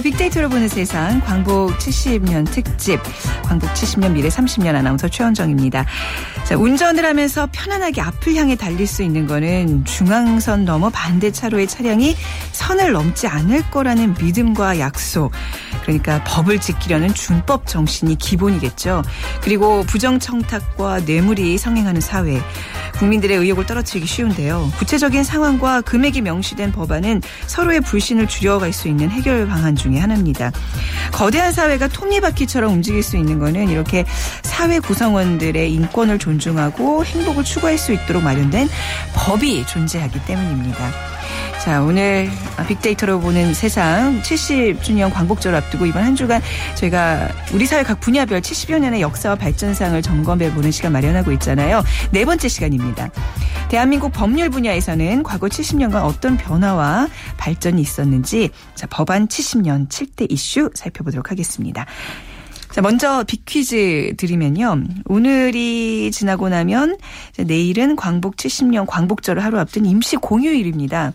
빅데이터로 보는 세상 광복 70년 특집 광복 70년 미래 30년 아나운서 최원정입니다. 자, 운전을 하면서 편안하게 앞을 향해 달릴 수 있는 거는 중앙선 넘어 반대 차로의 차량이 선을 넘지 않을 거라는 믿음과 약속. 그러니까 법을 지키려는 준법 정신이 기본이겠죠. 그리고 부정청탁과 뇌물이 성행하는 사회. 국민들의 의욕을 떨어뜨리기 쉬운데요. 구체적인 상황과 금액이 명시된 법안은 서로의 불신을 줄여갈 수 있는 해결 방안 중의 하나입니다. 거대한 사회가 톱니바퀴처럼 움직일 수 있는 거는 이렇게 사회 구성원들의 인권을 존중하고 행복을 추구할 수 있도록 마련된 법이 존재하기 때문입니다. 자, 오늘 빅데이터로 보는 세상 70주년 광복절 앞두고 이번 한 주간 저희가 우리 사회 각 분야별 70여 년의 역사와 발전상을 점검해 보는 시간 마련하고 있잖아요. 네 번째 시간입니다. 대한민국 법률 분야에서는 과거 70년간 어떤 변화와 발전이 있었는지 자, 법안 70년 7대 이슈 살펴보도록 하겠습니다. 자, 먼저 빅퀴즈 드리면요. 오늘이 지나고 나면 내일은 광복 70년 광복절을 하루 앞둔 임시 공휴일입니다.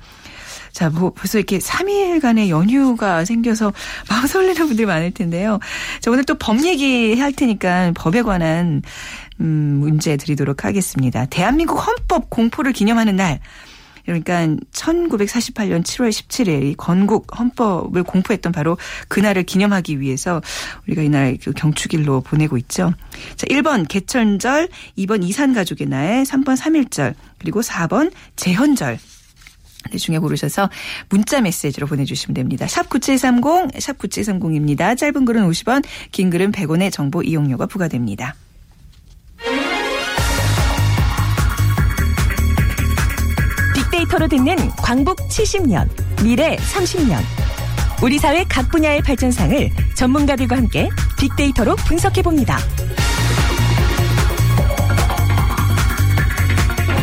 자, 뭐 벌써 이렇게 3일간의 연휴가 생겨서 마음 설레는 분들이 많을 텐데요. 자, 오늘 또 법 얘기 할 테니까 법에 관한 음, 문제 드리도록 하겠습니다. 대한민국 헌법 공포를 기념하는 날. 그러니까 1948년 7월 17일 건국 헌법을 공포했던 바로 그날을 기념하기 위해서 우리가 이날 그 경축일로 보내고 있죠. 자, 1번 개천절, 2번 이산가족의 날, 3번 3.1절, 그리고 4번 재헌절. 네, 중에 고르셔서 문자 메시지로 보내주시면 됩니다. 샵 9730, 샵 9730입니다. 짧은 글은 50원, 긴 글은 100원의 정보 이용료가 부과됩니다. 빅데이터로 듣는 광복 70년, 미래 30년. 우리 사회 각 분야의 발전상을 전문가들과 함께 빅데이터로 분석해봅니다.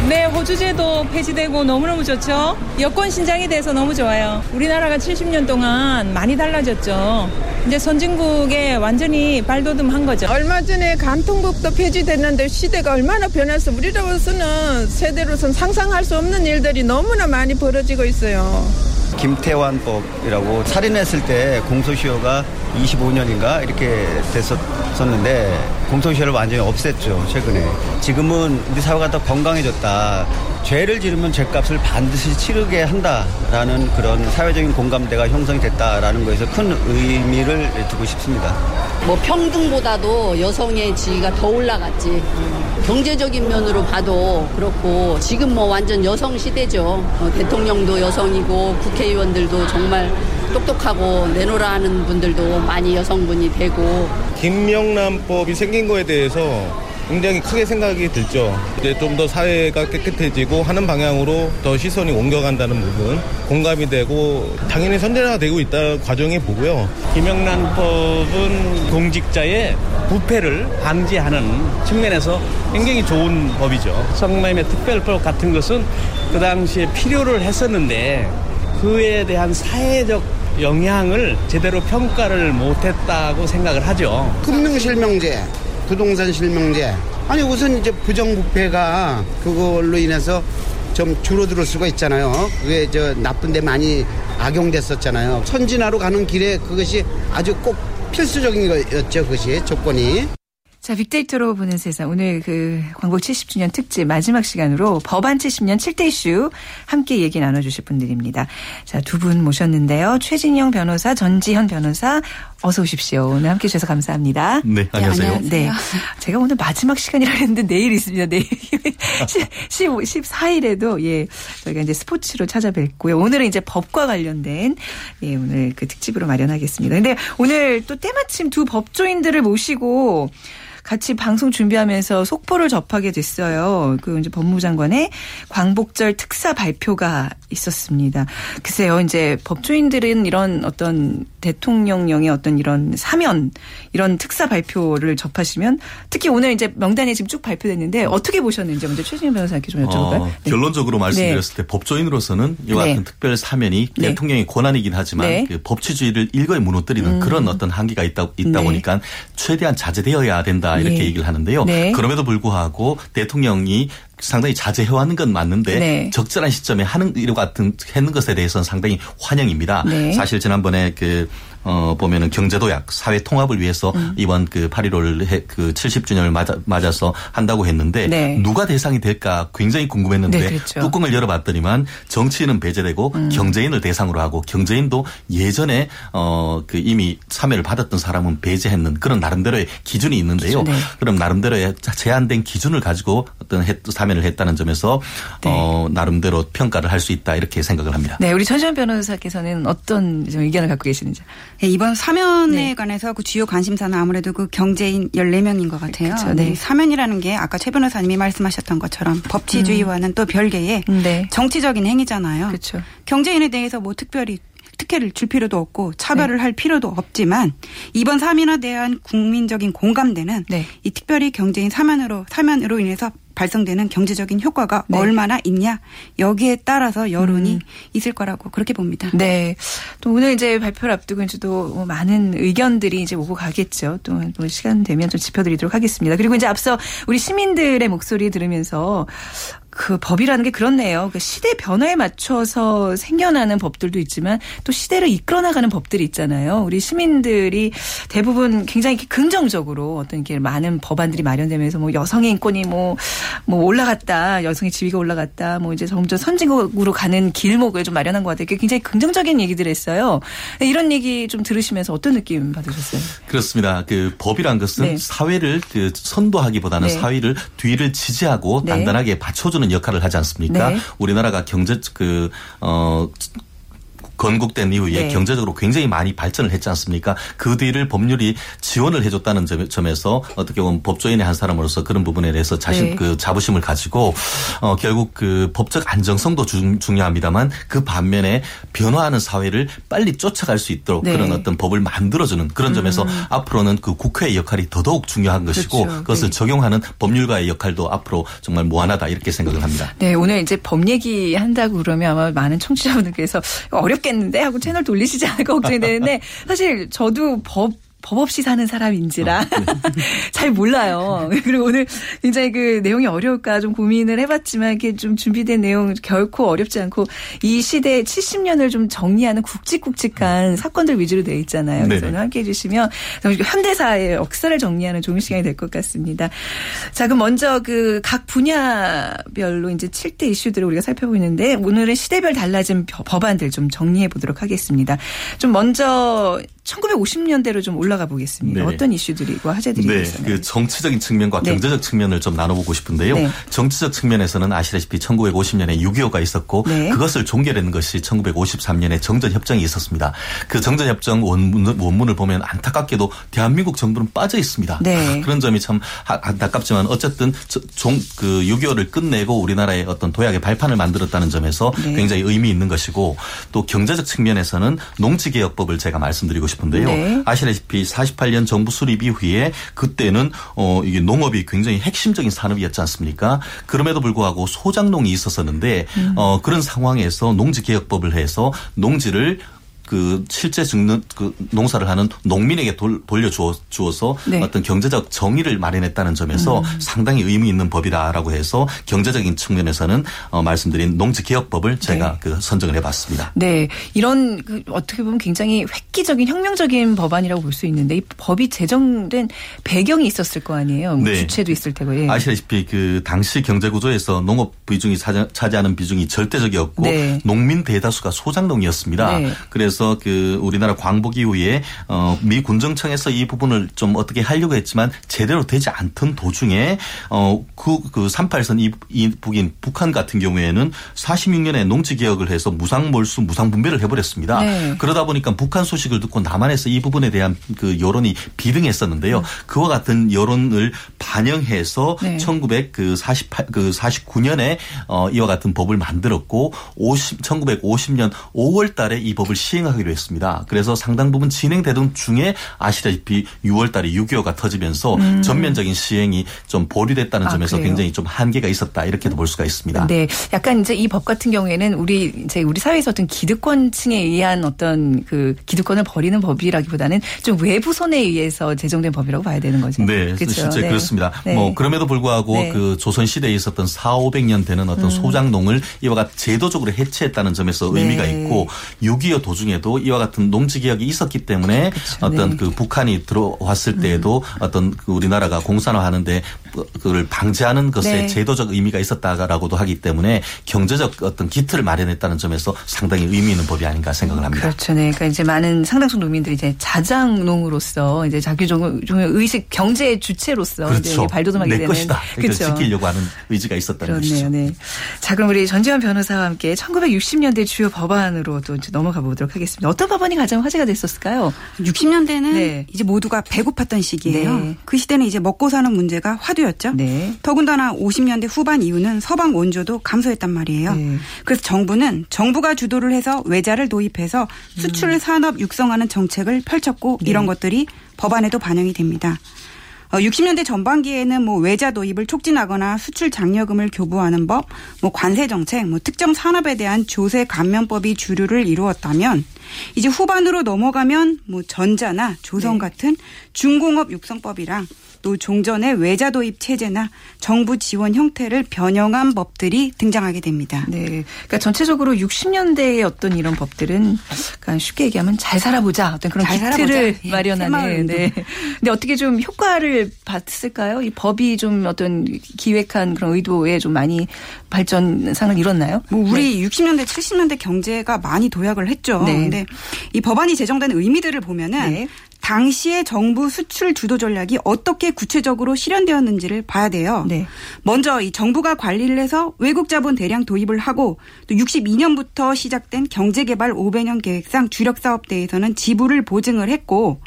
네, 호주제도 폐지되고 너무너무 좋죠. 여권 신장이 돼서 너무 좋아요. 우리나라가 70년 동안 많이 달라졌죠. 이제 선진국에 완전히 발돋움한 거죠. 얼마 전에 간통국도 폐지됐는데 시대가 얼마나 변해서 우리로서는 세대로서는 상상할 수 없는 일들이 너무나 많이 벌어지고 있어요. 김태환법이라고 살인했을 때 공소시효가 25년인가 이렇게 됐었는데 공소시효를 완전히 없앴죠 최근에 지금은 우리 사회가 더 건강해졌다 죄를 지르면 죄값을 반드시 치르게 한다라는 그런 사회적인 공감대가 형성이 됐다라는 거에서 큰 의미를 두고 싶습니다. 뭐 평등보다도 여성의 지위가 더 올라갔지. 경제적인 면으로 봐도 그렇고 지금 뭐 완전 여성 시대죠. 어, 대통령도 여성이고 국회의원들도 정말 똑똑하고 내놓으라 하는 분들도 많이 여성분이 되고 김명란법이 생긴 거에 대해서 굉장히 크게 생각이 들죠. 이제 좀 더 사회가 깨끗해지고 하는 방향으로 더 시선이 옮겨간다는 부분 공감이 되고 당연히 선대가 되고 있다는 과정이 보고요. 김영란 법은 공직자의 부패를 방지하는 측면에서 굉장히 좋은 법이죠. 성매매 특별법 같은 것은 그 당시에 필요를 했었는데 그에 대한 사회적 영향을 제대로 평가를 못했다고 생각을 하죠. 금융실명제, 부동산 실명제. 아니 우선 이제 부정부패가 그걸로 인해서 좀 줄어들 수가 있잖아요. 그게 저 나쁜 데 많이 악용됐었잖아요. 선진화로 가는 길에 그것이 아주 꼭 필수적인 거였죠. 그것이 조건이. 자, 빅데이터로 보는 세상. 오늘 그 광복 70주년 특집 마지막 시간으로 법안 70년 7대 이슈 함께 얘기 나눠주실 분들입니다. 자, 두 분 모셨는데요. 최진영 변호사, 전지현 변호사, 어서 오십시오. 오늘 함께 해주셔서 감사합니다. 네, 안녕하세요. 네. 네. 제가 오늘 마지막 시간이라 했는데 내일 있습니다. 내일. 10, 14일에도 예, 저희가 이제 스포츠로 찾아뵙고요. 오늘은 이제 법과 관련된 예, 오늘 그 특집으로 마련하겠습니다. 근데 오늘 또 때마침 두 법조인들을 모시고 같이 방송 준비하면서 속보를 접하게 됐어요. 그 이제 법무장관의 광복절 특사 발표가 있었습니다. 글쎄요, 이제 법조인들은 이런 어떤 대통령령의 어떤 이런 사면 이런 특사 발표를 접하시면 특히 오늘 이제 명단이 지금 쭉 발표됐는데 어떻게 보셨는지 먼저 최진영 변호사님께 좀 여쭤볼까요? 어, 네. 결론적으로 말씀드렸을 네. 때 법조인으로서는 이와 같은 네. 특별 사면이 네. 대통령의 권한이긴 하지만 네. 그 법치주의를 일거에 무너뜨리는 음. 그런 어떤 한계가 있다 있다 네. 보니까 최대한 자제되어야 된다 이렇게 얘기를 하는데요. 그럼에도 불구하고 대통령이 상당히 자제해왔는 건 맞는데 네. 적절한 시점에 하는 이런 같은 했는 것에 대해서는 상당히 환영입니다. 네. 사실 지난번에 그 어, 보면은 경제도약, 사회 통합을 위해서 음. 이번 그 8.15를 그 70주년을 맞아, 맞아서 한다고 했는데 네. 누가 대상이 될까 굉장히 궁금했는데 네, 그렇죠. 뚜껑을 열어봤더니만 정치인은 배제되고 음. 경제인을 대상으로 하고 경제인도 예전에 어, 그 이미 참여를 받았던 사람은 배제했는 그런 나름대로의 기준이 있는데요. 네. 그럼 나름대로의 제한된 기준을 가지고 어떤 사면을 했다는 점에서 네. 어, 나름대로 평가를 할 수 있다 이렇게 생각을 합니다. 네, 우리 전시현 변호사께서는 어떤 좀 의견을 갖고 계시는지. 네, 이번 사면에 네. 관해서 그 주요 관심사는 아무래도 그 경제인 14명인 것 같아요. 그렇죠. 네. 사면이라는 게 아까 최 변호사님이 말씀하셨던 것처럼 법치주의와는 음. 또 별개의 네. 정치적인 행위잖아요. 그렇죠. 경제인에 대해서 뭐 특별히 특혜를 줄 필요도 없고 차별을 네. 할 필요도 없지만 이번 사면에 대한 국민적인 공감대는 네. 이 특별히 경제인 사면으로 사면으로 인해서 발생되는 경제적인 효과가 네. 얼마나 있냐 여기에 따라서 여론이 음. 있을 거라고 그렇게 봅니다. 네. 또 오늘 이제 발표를 앞두고 이제 또뭐 많은 의견들이 이제 오고 가겠죠. 또 시간 되면 좀 짚어드리도록 하겠습니다. 그리고 이제 앞서 우리 시민들의 목소리 들으면서 그 법이라는 게 그렇네요. 그 시대 변화에 맞춰서 생겨나는 법들도 있지만 또 시대를 이끌어 나가는 법들이 있잖아요. 우리 시민들이 대부분 굉장히 긍정적으로 어떤 게 많은 법안들이 마련되면서 뭐 여성의 인권이 뭐뭐 올라갔다. 여성의 지위가 올라갔다. 뭐 이제 점점 선진국으로 가는 길목을 좀 마련한 것 같아요. 굉장히 긍정적인 얘기들 했어요. 이런 얘기 좀 들으시면서 어떤 느낌 받으셨어요? 그렇습니다. 그 법이란 것은 네. 사회를 그 선도하기보다는 네. 사회를 뒤를 지지하고 네. 단단하게 받쳐주는 역할을 하지 않습니까? 네. 우리나라가 경제 그 어 건국된 이후에 네. 경제적으로 굉장히 많이 발전을 했지 않습니까? 그 뒤를 법률이 지원을 해줬다는 점 에서 어떻게 보면 법조인의 한 사람으로서 그런 부분에 대해서 자신 네. 그 자부심을 가지고 어 결국 그 법적 안정성도 중, 요합니다만 그 반면에 변화하는 사회를 빨리 쫓아갈 수 있도록 네. 그런 어떤 법을 만들어주는 그런 점에서 음. 앞으로는 그 국회의 역할이 더더욱 중요한 것이고 그렇죠. 그것을 네. 적용하는 법률가의 역할도 앞으로 정말 무한하다 이렇게 생각을 합니다. 네 오늘 이제 법 얘기 한다고 그러면 아마 많은 청취자분들께서 어렵게 모르겠는데? 하고 채널 돌리시지 않을까 걱정이 되는데 사실 저도 법 법 없이 사는 사람인지라 어, 네. 잘 몰라요. 그리고 오늘 굉장히 그 내용이 어려울까 좀 고민을 해봤지만 이렇게 좀 준비된 내용 결코 어렵지 않고 이 시대 70년을 좀 정리하는 굵직굵직한 사건들 위주로 되어 있잖아요. 그래서 오늘 함께 해주시면 현대사의 역사를 정리하는 좋은 시간이 될 것 같습니다. 자, 그럼 먼저 그 각 분야별로 이제 7대 이슈들을 우리가 살펴보고 있는데 오늘은 시대별 달라진 법안들 좀 정리해 보도록 하겠습니다. 좀 먼저 1950년대로 좀 올라가 보겠습니다. 네. 어떤 이슈들이고 화제들이 네. 있었나요? 그 정치적인 측면과 네. 경제적 측면을 좀 나눠보고 싶은데요. 네. 정치적 측면에서는 아시다시피 1950년에 6.25가 있었고 네. 그것을 종결하는 것이 1953년에 정전협정이 있었습니다. 그 정전협정 원문, 원문을 보면 안타깝게도 대한민국 정부는 빠져 있습니다. 네. 그런 점이 참 안타깝지만 어쨌든 종 그 6.25를 끝내고 우리나라의 어떤 도약의 발판을 만들었다는 점에서 네. 굉장히 의미 있는 것이고 또 경제적 측면에서는 농지개혁법을 제가 말씀드리고 싶습니다. 싶은데요. 네. 아시다시피 48년 정부 수립 이후에 그때는 어 이게 농업이 굉장히 핵심적인 산업이었지 않습니까? 그럼에도 불구하고 소작농이 있었었는데 음. 어 그런 상황에서 농지 개혁법을 해서 농지를 그 실제 죽는 그 농사를 하는 농민에게 돌, 돌려주어 주어서 네. 어떤 경제적 정의를 마련했다는 점에서 음. 상당히 의미 있는 법이다라고 해서 경제적인 측면에서는 어, 말씀드린 농지개혁법을 제가 네. 그 선정을 해봤습니다. 네, 이런 그 어떻게 보면 굉장히 획기적인 혁명적인 법안이라고 볼 수 있는데 이 법이 제정된 배경이 있었을 거 아니에요. 뭐 네. 주체도 있을 테고. 예. 아시다시피 그 당시 경제 구조에서 농업 비중이 차지하는 비중이 절대적이었고 네. 농민 대다수가 소작농이었습니다. 네. 그래서 그래서 그 우리나라 광복 이후에 어 미 군정청에서 이 부분을 좀 어떻게 하려고 했지만 제대로 되지 않던 도중에 어 그 그 38선 이, 이북인 북한 같은 경우에는 46년에 농지 개혁을 해서 무상 몰수 무상 분배를 해버렸습니다. 네. 그러다 보니까 북한 소식을 듣고 남한에서 이 부분에 대한 그 여론이 비등했었는데요. 음. 그와 같은 여론을 반영해서 네. 1948, 그 49년에 어 이와 같은 법을 만들었고 50, 1950년 5월 달에 이 법을 시행 시행하기로 했습니다. 그래서 상당 부분 진행되던 중에 아시다시피 6월 달에 6.25가 터지면서 음. 전면적인 시행이 좀 보류됐다는 아, 점에서 그래요? 굉장히 좀 한계가 있었다 이렇게도 볼 수가 있습니다. 네. 약간 이제 이 법 같은 경우에는 우리 이제 우리 사회에서 어떤 기득권층에 의한 어떤 그 기득권을 버리는 법이라기보다는 좀 외부 손에 의해서 제정된 법이라고 봐야 되는 거죠. 네. 그렇죠? 실제 네. 그렇습니다. 네. 뭐 그럼에도 불구하고 네. 그 조선 시대에 있었던 4, 500년 되는 어떤 음. 소장농을 이와 같은 제도적으로 해체했다는 점에서 네. 의미가 있고 6.25 도중에 도 이와 같은 농지 개혁이 있었기 때문에 그렇죠. 어떤 네. 그 북한이 들어왔을 때에도 음. 어떤 그 우리나라가 공산화하는데 그걸 방지하는 것에 네. 제도적 의미가 있었다라고도 하기 때문에 경제적 어떤 기틀을 마련했다는 점에서 상당히 의미 있는 법이 아닌가 생각을 합니다. 그렇죠. 네. 그러니까 이제 많은 상당수 농민들이 이제 자장농으로서 이제 자기 종 의식 경제 주체로서 그렇죠. 이제 발돋움하게 내 되는 것이다. 그렇죠. 지키려고 하는 의지가 있었다는 그렇네요. 것이죠. 네. 자, 그럼 우리 전지현 변호사와 함께 1960년대 주요 법안으로 또 넘어가 보도록 하겠습니다. 어떤 법안이 가장 화제가 됐었을까요? 60년대는 네. 이제 모두가 배고팠던 시기예요. 네. 그 시대는 이제 먹고 사는 문제가 화두였죠. 네. 더군다나 50년대 후반 이후는 서방 원조도 감소했단 말이에요. 네. 그래서 정부는 정부가 주도를 해서 외자를 도입해서 수출 음. 산업 육성하는 정책을 펼쳤고 네. 이런 것들이 법안에도 반영이 됩니다. 60년대 어, 전반기에는 뭐 외자 도입을 촉진하거나 수출 장려금을 교부하는 법, 뭐 관세 정책, 뭐 특정 산업에 대한 조세 감면법이 주류를 이루었다면 이제 후반으로 넘어가면 뭐 전자나 조선 네. 같은 중공업 육성법이랑 또 종전의 외자 도입 체제나 정부 지원 형태를 변형한 법들이 등장하게 됩니다. 네. 그러니까 전체적으로 60년대의 어떤 이런 법들은 그러니까 쉽게 얘기하면 잘 살아보자 어떤 그런 기틀을 예, 마련하는. 네. 근데 어떻게 좀 효과를 봤을까요? 이 법이 좀 어떤 기획한 그런 의도에 좀 많이 발전상을 이뤘나요? 뭐 우리 네. 60년대 70년대 경제가 많이 도약을 했죠. 네. 근데 이 법안이 제정된 의미들을 보면은 네. 당시의 정부 수출 주도 전략이 어떻게 구체적으로 실현되었는지를 봐야 돼요. 네. 먼저 이 정부가 관리를 해서 외국 자본 대량 도입을 하고 또 62년부터 시작된 경제개발 500년 계획상 주력 사업대에서는 지불을 보증을 했고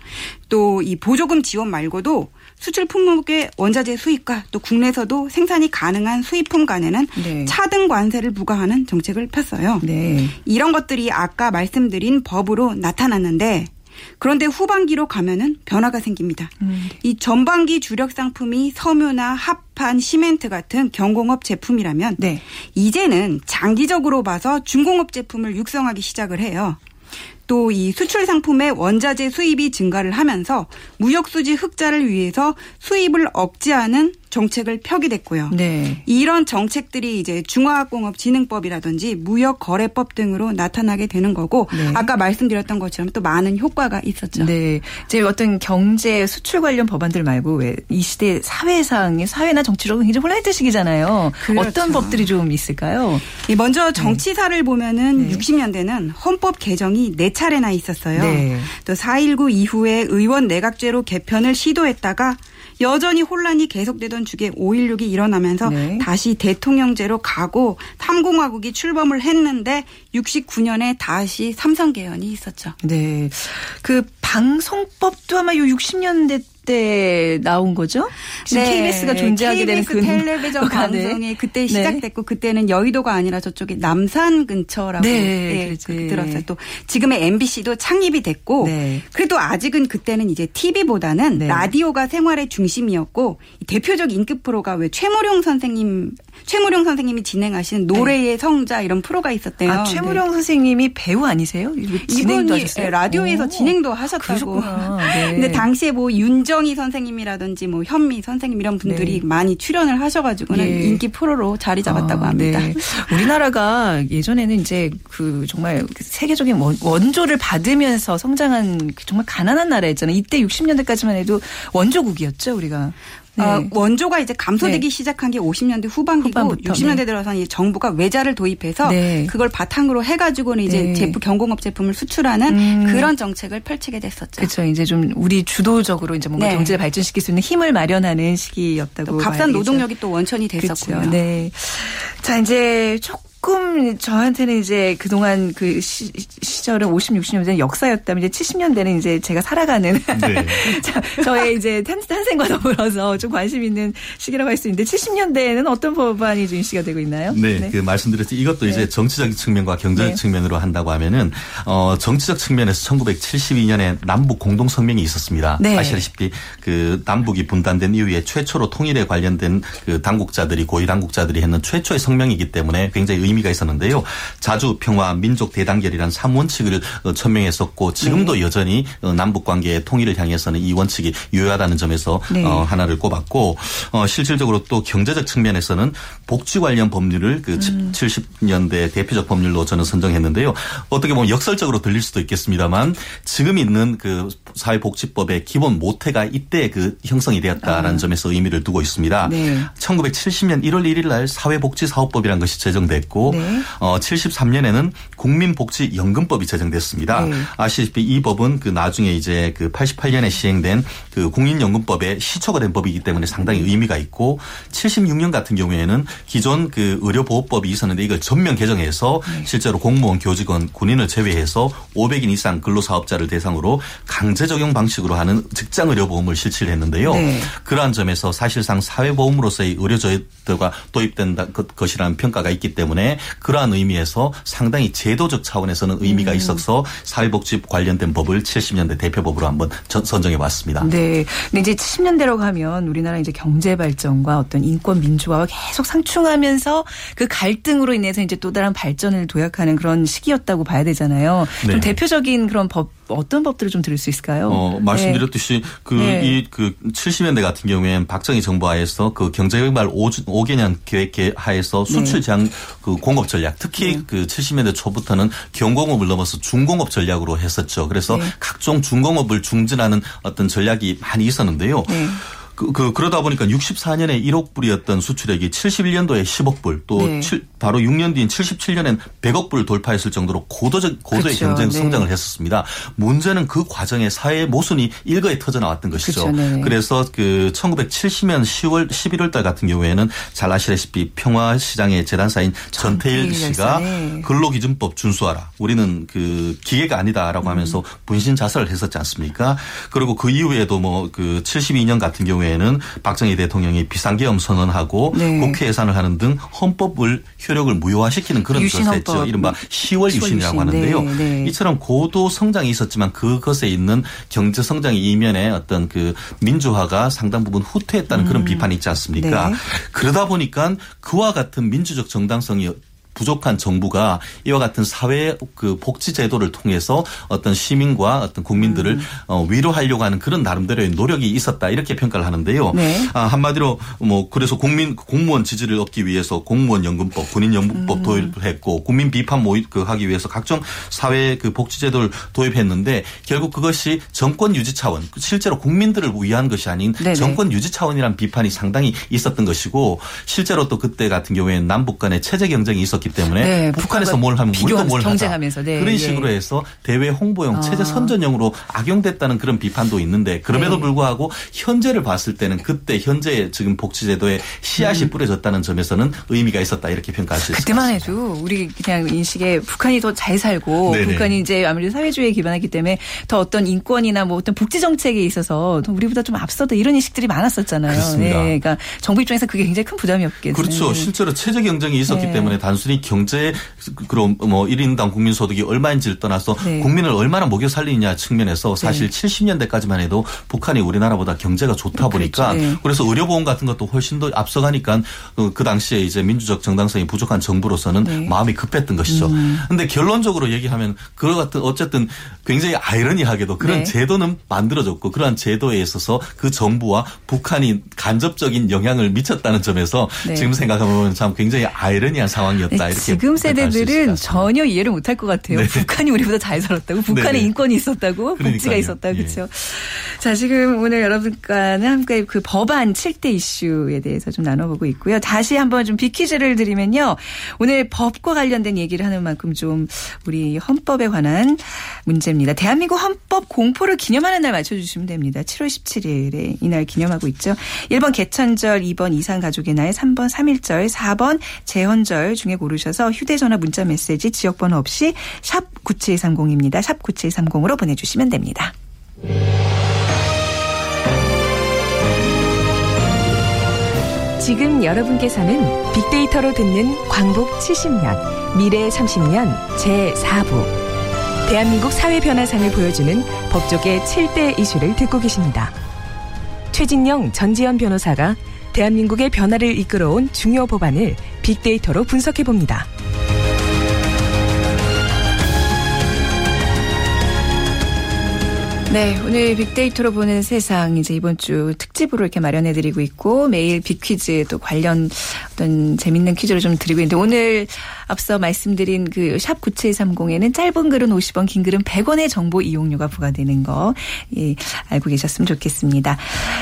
또 이 보조금 지원 말고도 수출 품목의 원자재 수입과 또 국내에서도 생산이 가능한 수입품 간에는 네. 차등 관세를 부과하는 정책을 폈어요. 네. 이런 것들이 아까 말씀드린 법으로 나타났는데 그런데 후반기로 가면은 변화가 생깁니다. 음. 이 전반기 주력 상품이 섬유나 합판, 시멘트 같은 경공업 제품이라면 네. 이제는 장기적으로 봐서 중공업 제품을 육성하기 시작을 해요. 또 이 수출 상품의 원자재 수입이 증가를 하면서 무역 수지 흑자를 위해서 수입을 억제하는 정책을 펴게 됐고요. 네. 이런 정책들이 이제 중화학공업진흥법이라든지 무역거래법 등으로 나타나게 되는 거고 네. 아까 말씀드렸던 것처럼 또 많은 효과가 있었죠. 네. 이제 어떤 경제 수출 관련 법안들 말고 왜 이 시대 사회상의 사회나 정치적으로 굉장히 혼란했던 시기잖아요. 그렇죠. 어떤 법들이 좀 있을까요? 먼저 네. 정치사를 보면은 60년대는 헌법 개정이 네 차례나 있었어요. 네. 또4.19 이후에 의원 내각제로 개편을 시도했다가 여전히 혼란이 계속되던 주에 5.16이 일어나면서 네. 다시 대통령제로 가고 탐공화국이 출범을 했는데 69년에 다시 삼성 개헌이 있었죠. 네. 그 방송법도 아마 요 60년대 때 나온 거죠? 네. KBS가 존재하게 KBS 되는 그 텔레비전 방송이 그때 네. 시작됐고 네. 그때는 여의도가 아니라 저쪽에 남산 근처라고 네, 네, 들었어요. 또 지금의 MBC도 창립이 됐고 네. 그래도 아직은 그때는 이제 TV보다는 네. 라디오가 생활의 중심이었고 대표적 인기 프로가 왜 최무룡 선생님 최무룡 선생님이 진행하시는 노래의 성자 이런 프로가 있었대요. 아, 최무룡 선생님이 배우 아니세요? 이분이 라디오에서 오. 진행도 하셨다고. 근데 당시에 뭐 윤정 이정희 선생님이라든지 뭐 현미 선생님 이런 분들이 네. 많이 출연을 하셔가지고는 예. 인기 프로로 자리 잡았다고 아, 합니다. 네. 우리나라가 예전에는 이제 그 정말 세계적인 원조를 받으면서 성장한 정말 가난한 나라였잖아요. 이때 60년대까지만 해도 원조국이었죠, 우리가. 네. 어, 원조가 이제 감소되기 네. 시작한 게 50년대 후반기고 후반부터, 60년대 네. 들어서 정부가 외자를 도입해서 네. 그걸 바탕으로 해가지고는 이제 네. 제품 경공업 제품을 수출하는 음. 그런 정책을 펼치게 됐었죠. 그렇죠. 이제 좀 우리 주도적으로 이제 뭔가 네. 경제를 발전시킬 수 있는 힘을 마련하는 시기였다고. 값싼 노동력이 또 원천이 됐었고요. 그렇죠. 네. 자 이제 조금 조금 저한테는 이제 그동안 그 시, 시절은 50, 60년 전 역사였다면 이제 70년대는 이제 제가 살아가는 네. 저의 이제 탄생과 더불어서 좀 관심 있는 시기라고 할 수 있는데 70년대에는 어떤 법안이 좀 이슈가 되고 있나요? 네, 네. 그 말씀드렸듯이 이것도 네. 이제 정치적인 측면과 경제적 네. 측면으로 한다고 하면은 어 정치적 측면에서 1972년에 남북 공동 성명이 있었습니다. 네. 아시다시피 그 남북이 분단된 이후에 최초로 통일에 관련된 그 당국자들이 고위 당국자들이 했는 최초의 성명이기 때문에 굉장히 의미가 있었는데요. 자주 평화 민족 대단결이라는 3원칙을 어, 천명했었고 지금도 네. 여전히 어, 남북 관계의 통일을 향해서는 이 원칙이 유효하다는 점에서 네. 어 하나를 꼽았고 어 실질적으로 또 경제적 측면에서는 복지 관련 법률을 그 음. 70년대 대표적 법률로 저는 선정했는데요. 어떻게 보면 역설적으로 들릴 수도 있겠습니다만 지금 있는 그 사회복지법의 기본 모태가 이때 그 형성이 되었다라는 아. 점에서 의미를 두고 있습니다. 네. 1970년 1월 1일 날 사회복지사업법이라는 것이 제정됐 고 네. 어 73년에는 국민복지연금법이 제정됐습니다. 네. 아시다시피 이 법은 그 나중에 이제 그 88년에 시행된 그 국민연금법의 시초가 된 법이기 때문에 상당히 의미가 있고 76년 같은 경우에는 기존 그 의료보호법이 있었는데 이걸 전면 개정해서 네. 실제로 공무원, 교직원, 군인을 제외해서 500인 이상 근로사업자를 대상으로 강제 적용 방식으로 하는 직장 의료보험을 실시를 했는데요. 네. 그러한 점에서 사실상 사회보험으로서의 의료제도가 도입된 것이라는 평가가 있기 때문에 그러한 의미에서 상당히 제도적 차원에서는 의미가 음. 있어서 사회복지 관련된 법을 70년대 대표법으로 한번 선정해 봤습니다. 네. 근데 이제 70년대로 가면 우리나라 이제 경제 발전과 어떤 인권 민주화가 계속 상충하면서 그 갈등으로 인해서 이제 또 다른 발전을 도약하는 그런 시기였다고 봐야 되잖아요. 네. 좀 대표적인 그런 법 어떤 법들을 좀 들을 수 있을까요? 어, 말씀드렸듯이 그 네. 그 이그 그 70년대 같은 경우에는 박정희 정부 하에서 그 경제개발 5, 개년 계획 하에서 수출 제한 네. 그 공업 전략 특히 네. 그 70년대 초부터는 경공업을 넘어서 중공업 전략으로 했었죠. 그래서 네. 각종 중공업을 중진하는 어떤 전략이 많이 있었는데요. 네. 그, 그 그러다 보니까 64년에 1억 불이었던 수출액이 71년도에 10억 불, 또 네. 7, 바로 6년 뒤인 77년엔 100억 불을 돌파했을 정도로 고도적 고도의 그렇죠. 경쟁 네. 성장을 네. 했었습니다. 문제는 그 과정에 사회 모순이 일거에 터져 나왔던 것이죠. 그렇죠. 네. 그래서 그 1970년 10월 11월 달 같은 경우에는 잘 아시다시피 평화 시장의 재단사인 전태일 씨가 네. 근로기준법 준수하라. 우리는 그 기계가 아니다라고 음. 하면서 분신 자살을 했었지 않습니까? 그리고 그 이후에도 뭐 그 72년 같은 경우에 경우에는 박정희 대통령이 비상계엄 선언하고 네. 국회 예산을 하는 등 헌법을 효력을 무효화시키는 그런 했죠. 이른바 10월 유신이라고 하는데요. 네, 네. 이처럼 고도 성장이 있었지만 그것에 있는 경제 성장의 이면에 어떤 그 민주화가 상당 부분 후퇴했다는 그런 음. 비판이 있지 않습니까? 네. 그러다 보니까 그와 같은 민주적 정당성이 부족한 정부가 이와 같은 사회 그 복지 제도를 통해서 어떤 시민과 어떤 국민들을 음. 어, 위로하려고 하는 그런 나름대로의 노력이 있었다 이렇게 평가를 하는데요. 네. 아, 한마디로 뭐 그래서 국민 공무원 지지를 얻기 위해서 공무원 연금법, 군인 연금법 음. 도입했고 국민 비판 모의 그 하기 위해서 각종 사회 그 복지 제도를 도입했는데 결국 그것이 정권 유지 차원 실제로 국민들을 위한 것이 아닌 네네. 정권 유지 차원이란 비판이 상당히 있었던 것이고 실제로 또 그때 같은 경우에는 남북 간의 체제 경쟁이 있었기 있기 때문에 네, 북한에서 뭘 하면 우리도 뭘 경쟁하면서 네, 그런 예. 식으로 해서 대외 홍보용 아. 체제 선전용으로 악용됐다는 그런 비판도 있는데 그럼에도 네. 불구하고 현재를 봤을 때는 그때 현재 지금 복지제도에 씨앗이 음. 뿌려졌다는 점에서는 의미가 있었다 이렇게 평가할 수 있습니다. 그때만 해도 우리 그냥 인식에 북한이 더 잘 살고 네네. 북한이 이제 아무래도 사회주의에 기반하기 때문에 더 어떤 인권이나 뭐 어떤 복지 정책에 있어서 우리보다 좀 앞서다 이런 인식들이 많았었잖아요. 그렇습니다. 네, 그러니까 정부 입장에서 그게 굉장히 큰 부담이었겠네요. 그렇죠. 실제로 체제 경쟁이 있었기 네. 때문에 단순히 경제 그럼 뭐 1인당 국민 소득이 얼마인지를 떠나서 네. 국민을 얼마나 먹여 살리느냐 측면에서 사실 네. 70년대까지만 해도 북한이 우리나라보다 경제가 좋다 그렇죠. 보니까 그렇죠. 네. 그래서 의료보험 같은 것도 훨씬 더 앞서가니까 그, 그 당시에 이제 민주적 정당성이 부족한 정부로서는 네. 마음이 급했던 것이죠. 음. 근데 결론적으로 얘기하면 그와 같은 어쨌든 굉장히 아이러니하게도 그런 네. 제도는 만들어졌고 그러한 제도에 있어서 그 정부와 북한이 간접적인 영향을 미쳤다는 점에서 네. 지금 생각하면 참 굉장히 아이러니한 상황이었다. 이렇게 지금 세대들은 전혀 이해를 못할 것 같아요. 네. 북한이 우리보다 잘 살았다고, 북한에 네. 인권이 있었다고, 복지가 있었다고, 그렇죠. 자, 지금 오늘 여러분과는 함께 그 법안 7대 이슈에 대해서 좀 나눠보고 있고요. 다시 한번 좀 비키즈를 드리면요. 오늘 법과 관련된 얘기를 하는 만큼 좀 우리 헌법에 관한 문제입니다. 대한민국 헌법 공포를 기념하는 날 맞춰주시면 됩니다. 7월 17일에 이날 기념하고 있죠. 1번 개천절, 2번 이산 가족의 날, 3번 3일절, 4번 재헌절 중에 고르 셔서 휴대전화 문자 메시지 지역번호 없이 샵 9730입니다. 샵 9730으로 보내주시면 됩니다. 지금 여러분께서는 빅데이터로 듣는 광복 70년, 미래 30년 제4부. 대한민국 사회변화상을 보여주는 법조계 7대 이슈를 듣고 계십니다. 최진영 전지현 변호사가 대한민국의 변화를 이끌어온 중요 법안을 빅데이터로 분석해 봅니다. 네, 오늘 빅데이터로 보는 세상 이제 이번 주 특집으로 이렇게 마련해 드리고 있고 매일 빅퀴즈 또 관련 어떤 재밌는 퀴즈를 좀 드리고 있는데 오늘 앞서 말씀드린 그 샵 9730에는 짧은 글은 50원, 긴 글은 100원의 정보 이용료가 부과되는 거 예, 알고 계셨으면 좋겠습니다.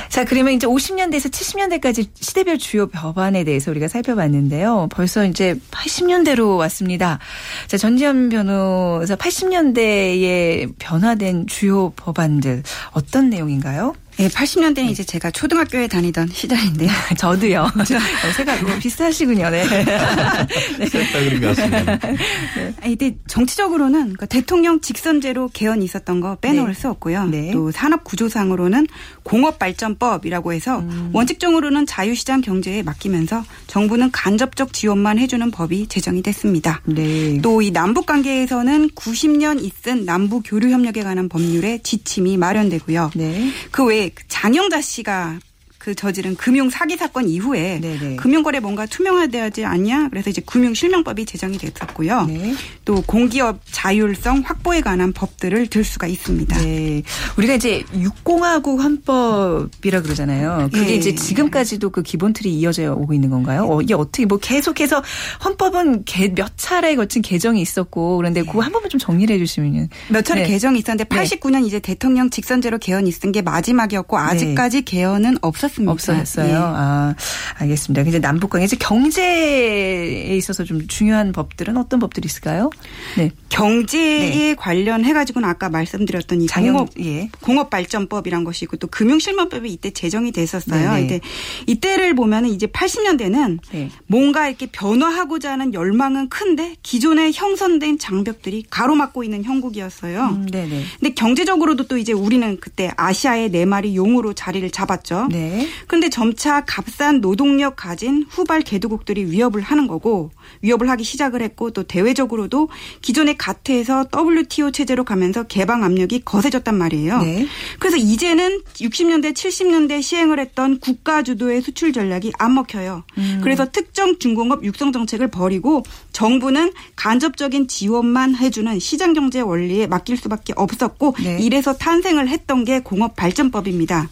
자, 그러면 이제 50년대에서 70년대까지 시대별 주요 법안에 대해서 우리가 살펴봤는데요. 벌써 이제 80년대로 왔습니다. 자, 전지현 변호사 80년대에 변화된 주요 법안들 어떤 내용인가요? 네, 80년대는 이제 제가 초등학교에 다니던 시절인데요. 저도요. 제가 뭐 비슷하시군요. 네. 네. 왔습니다. 네. 이때 정치적으로는 그러니까 대통령 직선제로 개헌이 있었던 거 빼놓을 네. 수 없고요. 네. 또 산업 구조상으로는 공업발전법이라고 해서 음. 원칙적으로는 자유시장 경제에 맡기면서 정부는 간접적 지원만 해주는 법이 제정이 됐습니다. 네. 또 이 남북 관계에서는 90년 있은 남북 교류 협력에 관한 법률의 지침이 마련되고요. 네. 그 외에 장영자 씨가 그 저지른 금융 사기 사건 이후에 네네. 금융거래 뭔가 투명화되지 않냐 그래서 이제 금융 실명법이 제정이 됐었고요. 네. 또 공기업 자율성 확보에 관한 법들을 들 수가 있습니다. 네. 우리가 이제 육공화국 헌법이라 그러잖아요. 그게 네. 이제 지금까지도 그 기본 틀이 이어져 오고 있는 건가요? 어, 이게 어떻게 뭐 계속해서 헌법은 개, 몇 차례에 거친 개정이 있었고 그런데 네. 그거 한 번만 좀 정리를 해주시면 몇 차례 네. 개정이 있었는데 89년 이제 대통령 직선제로 개헌이 있은 게 마지막이었고 아직까지 개헌은 없었습니다. 없었습니다. 없었어요. 예. 아, 알겠습니다. 이제 남북 관계 경제에 있어서 좀 중요한 법들은 어떤 법들이 있을까요? 네. 경제에 네. 관련해 가지고는 아까 말씀드렸던 이 장영, 공업 예. 공업 발전법이란 것이 있고 또 금융실명법이 이때 제정이 됐었어요. 네, 네. 이때 이때를 보면은 이제 80년대는 네. 뭔가 이렇게 변화하고자 하는 열망은 큰데 기존에 형성된 장벽들이 가로막고 있는 형국이었어요. 음, 네네. 네. 근데 경제적으로도 또 이제 우리는 그때 아시아의 네 마리 용으로 자리를 잡았죠. 네. 그런데 점차 값싼 노동력 가진 후발 개도국들이 위협을 하는 거고 위협을 하기 시작을 했고 또 대외적으로도 기존의 가트에서 WTO 체제로 가면서 개방 압력이 거세졌단 말이에요. 네. 그래서 이제는 60년대 70년대 시행을 했던 국가 주도의 수출 전략이 안 먹혀요. 음. 그래서 특정 중공업 육성 정책을 버리고 정부는 간접적인 지원만 해주는 시장 경제 원리에 맡길 수밖에 없었고 네. 이래서 탄생을 했던 게 공업 발전법입니다.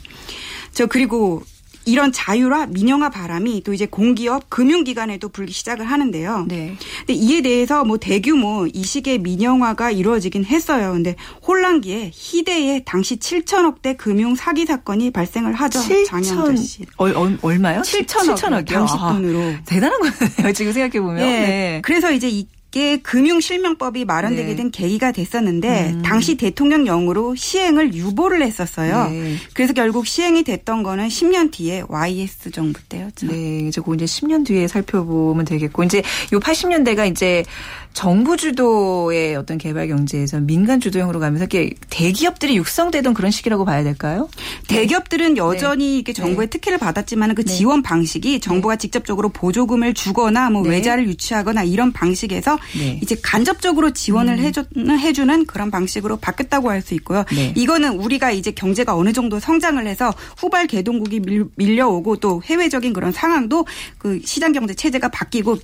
저 그리고 이런 자유화 민영화 바람이 또 이제 공기업 금융기관에도 불기 시작을 하는데요. 네. 근데 이에 대해서 뭐 대규모 이식의 민영화가 이루어지긴 했어요. 근데 혼란기에 희대에 당시 7천억대 금융 사기 사건이 발생을 하죠. 7천 씨. 얼, 얼, 얼마요? 7천억. 7천억이요. 당시 돈으로. 아, 대단한 거네요. 지금 생각해 보면. 네. 네. 그래서 이제 이 이게 금융실명법이 마련되게 네. 된 계기가 됐었는데 음. 당시 대통령령으로 시행을 유보를 했었어요. 네. 그래서 결국 시행이 됐던 거는 10년 뒤에 YS 정부 때였죠. 네, 이제 그 이제 10년 뒤에 살펴보면 되겠고 이제 요 80년대가 이제 정부 주도의 어떤 개발 경제에서 민간 주도형으로 가면서 이렇게 대기업들이 육성되던 그런 시기라고 봐야 될까요? 대기업들은 여전히 네. 이게 정부의 네. 특혜를 받았지만 그 네. 지원 방식이 정부가 네. 직접적으로 보조금을 주거나 뭐 네. 외자를 유치하거나 이런 방식에서 네. 이제 간접적으로 지원을 음. 해주는 그런 방식으로 바뀌었다고 할 수 있고요. 이거는 우리가 이제 경제가 어느 정도 성장을 해서 후발 개동국이 밀려오고 또 해외적인 그런 상황도 그 시장 경제 체제가 바뀌고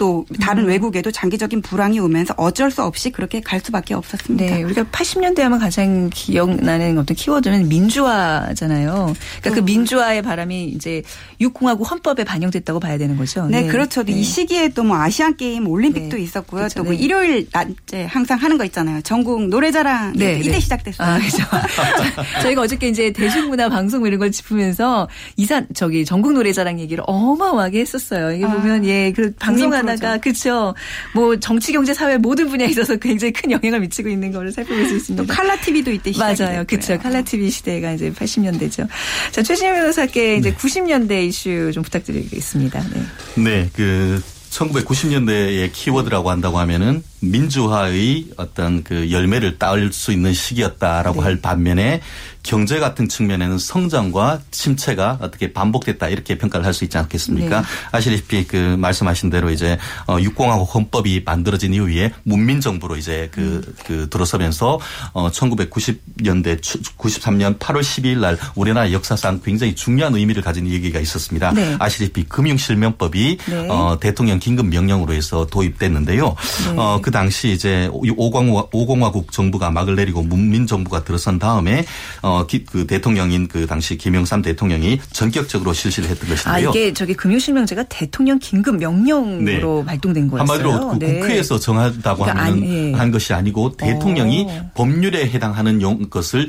또 다른 음. 외국에도 장기적인 불황이 오면서 어쩔 수 없이 그렇게 갈 수밖에 없었습니다. 네, 우리가 80년대 하면 가장 기억나는 어떤 키워드는 민주화잖아요. 그러니까 그 음. 민주화의 바람이 이제 육공화국 헌법에 반영됐다고 봐야 되는 거죠. 네, 네. 그렇죠. 네. 이 시기에 또 뭐 아시안 게임 올림픽도 네. 있었고요. 그렇죠. 또뭐 네. 일요일 낮에 항상 하는 거 있잖아요. 전국 노래자랑 네, 이때 네. 시작됐어요. 아, 그렇죠. 저희가 어저께 이제 대중문화 방송 이런 걸 짚으면서 이산 저기 전국 노래자랑 얘기를 어마어마하게 했었어요. 이게 아, 보면 예, 그 방송하다 하나가 그렇죠. 뭐 정치, 경제, 사회 모든 분야에 있어서 굉장히 큰 영향을 미치고 있는 거를 살펴볼 수 있습니다. 또 칼라 TV도 이때 맞아요. 그렇죠. 칼라 TV 시대가 이제 80년대죠. 자, 최진영 변호사께 이제 네. 90년대 이슈 좀 부탁드리겠습니다. 네. 네, 그 1990년대의 키워드라고 한다고 하면은 민주화의 어떤 그 열매를 따을 수 있는 시기였다라고 네. 할 반면에 경제 같은 측면에는 성장과 침체가 어떻게 반복됐다 이렇게 평가를 할 수 있지 않겠습니까? 네. 아시다시피 그 말씀하신 대로 이제 어 육공화국 헌법이 만들어진 이후에 문민 정부로 이제 그, 음. 그 들어서면서 어 1990년대 93년 8월 12일 날 우리나라 역사상 굉장히 중요한 의미를 가진 얘기가 있었습니다. 네. 아시다시피 금융실명법이 네. 어 대통령 긴급 명령으로 해서 도입됐는데요. 네. 어그 당시 이제 오공화, 오공화국 정부가 막을 내리고 문민 정부가 들어선 다음에 어 어, 기, 그 대통령인 그 당시 김영삼 대통령이 전격적으로 실시를 했던 것인데요. 아, 이게 저기 금융실명제가 대통령 긴급 명령으로 네. 발동된 거였어요. 한마디로 그 네. 국회에서 정하다고 그러니까 하는 예. 한 것이 아니고 대통령이 오. 어. 법률에 해당하는 용, 것을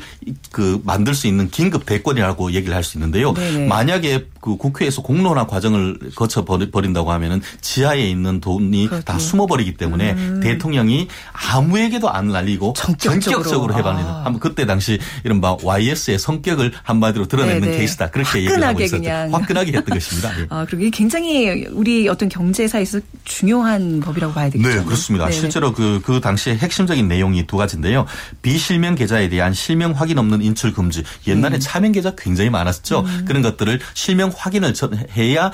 그 만들 수 있는 긴급 대권이라고 얘기를 할 수 있는데요. 네네. 만약에 그 국회에서 공론화 과정을 거쳐 버린다고 하면은 지하에 있는 돈이 그렇군요. 다 숨어버리기 때문에 음. 대통령이 아무에게도 안 날리고 전격적으로, 전격적으로 해버리는. 아. 그때 당시 이른바 YS의 성격을 한마디로 드러내는 네네. 케이스다. 그렇게 얘기를 하고 있었죠. 그냥. 화끈하게 했던 것입니다. 예. 아, 그리고 굉장히 우리 어떤 경제사에서 중요한 법이라고 봐야 되겠죠. 네, 그렇습니다. 네네. 실제로 그, 그 당시에 핵심적인 내용이 두 가지인데요. 비실명 계좌에 대한 실명 확인 없는 인출 금지. 옛날에 음. 차명 계좌 굉장히 많았죠. 음. 그런 것들을 실명 확인을 해야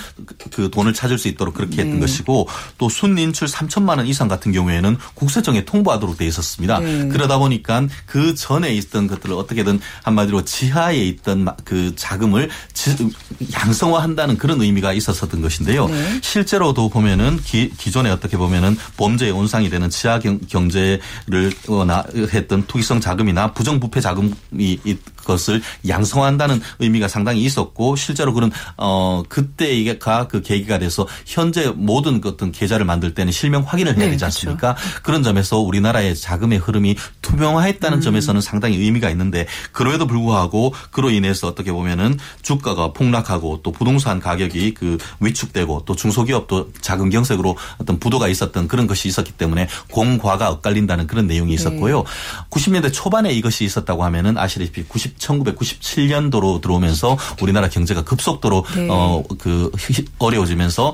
그 돈을 찾을 수 있도록 그렇게 했던 네. 것이고 또 순인출 3천만 원 이상 같은 경우에는 국세청에 통보하도록 돼 있었습니다. 네. 그러다 보니까 그 전에 있던 것들을 어떻게든 한마디로 지하에 있던 그 자금을 양성화한다는 그런 의미가 있었었던 것인데요. 네. 실제로도 보면은 기, 기존에 어떻게 보면은 범죄의 온상이 되는 지하 경제를 했던 투기성 자금이나 부정부패 자금이 것을 양성한다는 의미가 상당히 있었고 실제로 그런 어 그때가 그 계기가 돼서 현재 모든 어떤 계좌를 만들 때는 실명 확인을 해야 네, 되지 않습니까? 그렇죠. 그런 점에서 우리나라의 자금의 흐름이 투명화했다는 음. 점에서는 상당히 의미가 있는데 그럼에도 불구하고 그로 인해서 어떻게 보면은 주가가 폭락하고 또 부동산 가격이 그 위축되고 또 중소기업도 작은 경색으로 어떤 부도가 있었던 그런 것이 있었기 때문에 공과가 엇갈린다는 그런 내용이 네. 있었고요. 네. 90년대 초반에 이것이 있었다고 하면은 아시다시피 90 1997년도로 들어오면서 우리나라 경제가 급속도로 네. 어그 어려워지면서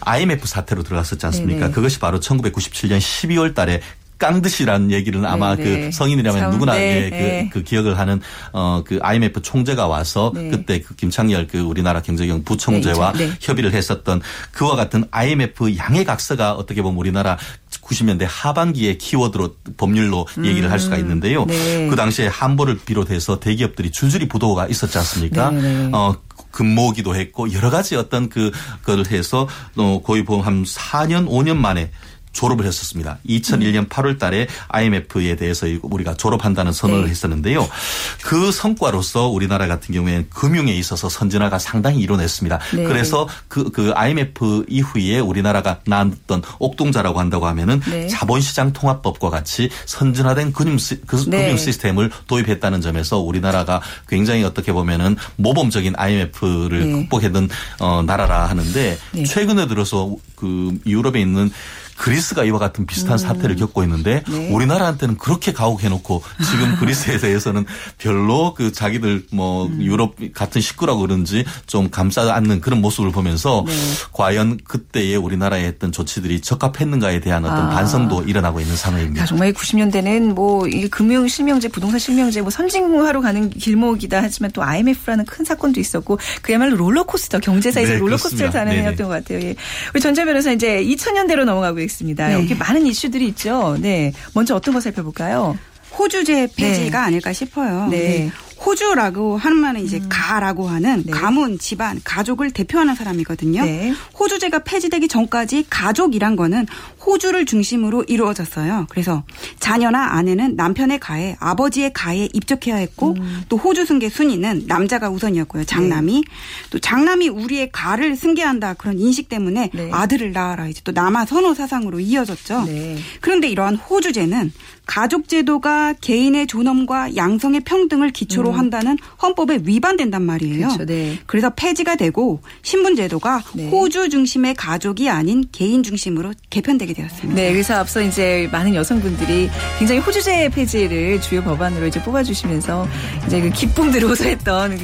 IMF 사태로 들어갔었지 않습니까? 네네. 그것이 바로 1997년 12월 달에 깡듯이라는 얘기를 아마 네네. 그 네. 성인이라면 누구나 네. 그, 네. 그, 기억을 하는 어 그 IMF 총재가 와서 네. 그때 그 김창열 그 우리나라 경제경 부총재와 네. 협의를 했었던 그와 같은 IMF 양해각서가 어떻게 보면 우리나라 90년대 하반기의 키워드로 법률로 얘기를 할 수가 음. 있는데요. 네. 그 당시에 한보를 비롯해서 대기업들이 줄줄이 부도가 있었지 않습니까? 어 근모기도 했고 여러 가지 어떤 그걸 해서 어 거의 보면 한 4년 5년 만에 졸업을 했었습니다. 2001년 8월 달에 IMF에 대해서 우리가 졸업한다는 선언을 네. 했었는데요. 그 성과로서 우리나라 같은 경우에는 금융에 있어서 선진화가 상당히 이뤄냈습니다. 네. 그래서 그, 그 IMF 이후에 우리나라가 낳았던 옥동자라고 한다고 하면은 네. 자본시장 통합법과 같이 선진화된 금융, 그 네. 금융 시스템을 도입했다는 점에서 우리나라가 굉장히 어떻게 보면은 모범적인 IMF를 네. 극복했던 어, 나라라 하는데 네. 최근에 들어서 그 유럽에 있는 그리스가 이와 같은 비슷한 음. 사태를 겪고 있는데 네. 우리나라한테는 그렇게 가혹해놓고 지금 그리스에 대해서는 별로 그 자기들 뭐 음. 유럽 같은 식구라고 그런지 좀 감싸 안는 그런 모습을 보면서 네. 과연 그때의 우리나라에 했던 조치들이 적합했는가에 대한 어떤 아. 반성도 일어나고 있는 상황입니다. 야, 정말 90년대는 뭐 이 금융 실명제, 부동산 실명제 뭐 선진화로 가는 길목이다 하지만 또 IMF라는 큰 사건도 있었고 그야말로 롤러코스터 경제사에서 네, 롤러코스터를 타는 해였던 것 같아요. 예. 우리 전재 변호사 이제 2000년대로 넘어가고 있습니다. 네. 여기 많은 이슈들이 있죠. 네. 먼저 어떤 거 살펴볼까요? 호주제 폐지가 네. 아닐까 싶어요. 네. 네. 호주라고 하는 말은 이제 음. 가라고 하는 네. 가문, 집안, 가족을 대표하는 사람이거든요. 네. 호주제가 폐지되기 전까지 가족이란 거는 호주를 중심으로 이루어졌어요. 그래서 자녀나 아내는 남편의 가에 아버지의 가에 입적해야 했고 음. 또 호주 승계 순위는 남자가 우선이었고요. 장남이 네. 또 장남이 우리의 가를 승계한다 그런 인식 때문에 네. 아들을 낳아라 이제 또 남아 선호 사상으로 이어졌죠. 네. 그런데 이러한 호주제는 가족 제도가 개인의 존엄과 양성의 평등을 기초로 음. 한다는 헌법에 위반된단 말이에요. 그렇죠, 네. 그래서 폐지가 되고 신분 제도가 네. 호주 중심의 가족이 아닌 개인 중심으로 개편되게 하게 되었습니다. 네, 그래서 앞서 이제 많은 여성분들이 굉장히 호주제 폐지를 주요 법안으로 이제 뽑아주시면서 이제 그 기쁨들을 호소했던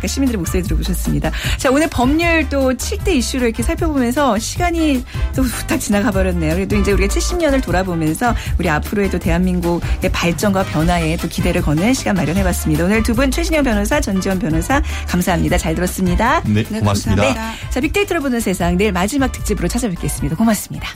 그 시민들의 목소리 들어보셨습니다. 자, 오늘 법률 또 7대 이슈를 이렇게 살펴보면서 시간이 또 후딱 지나가 버렸네요. 그래도 이제 우리가 70년을 돌아보면서 우리 앞으로의 또 대한민국의 발전과 변화에 또 기대를 거는 시간 마련해봤습니다. 오늘 두 분 최신영 변호사, 전지현 변호사 감사합니다. 잘 들었습니다. 네, 고맙습니다. 네. 자, 빅데이터로 보는 세상 내일 마지막 특집으로 찾아뵙겠습니다. 고맙습니다.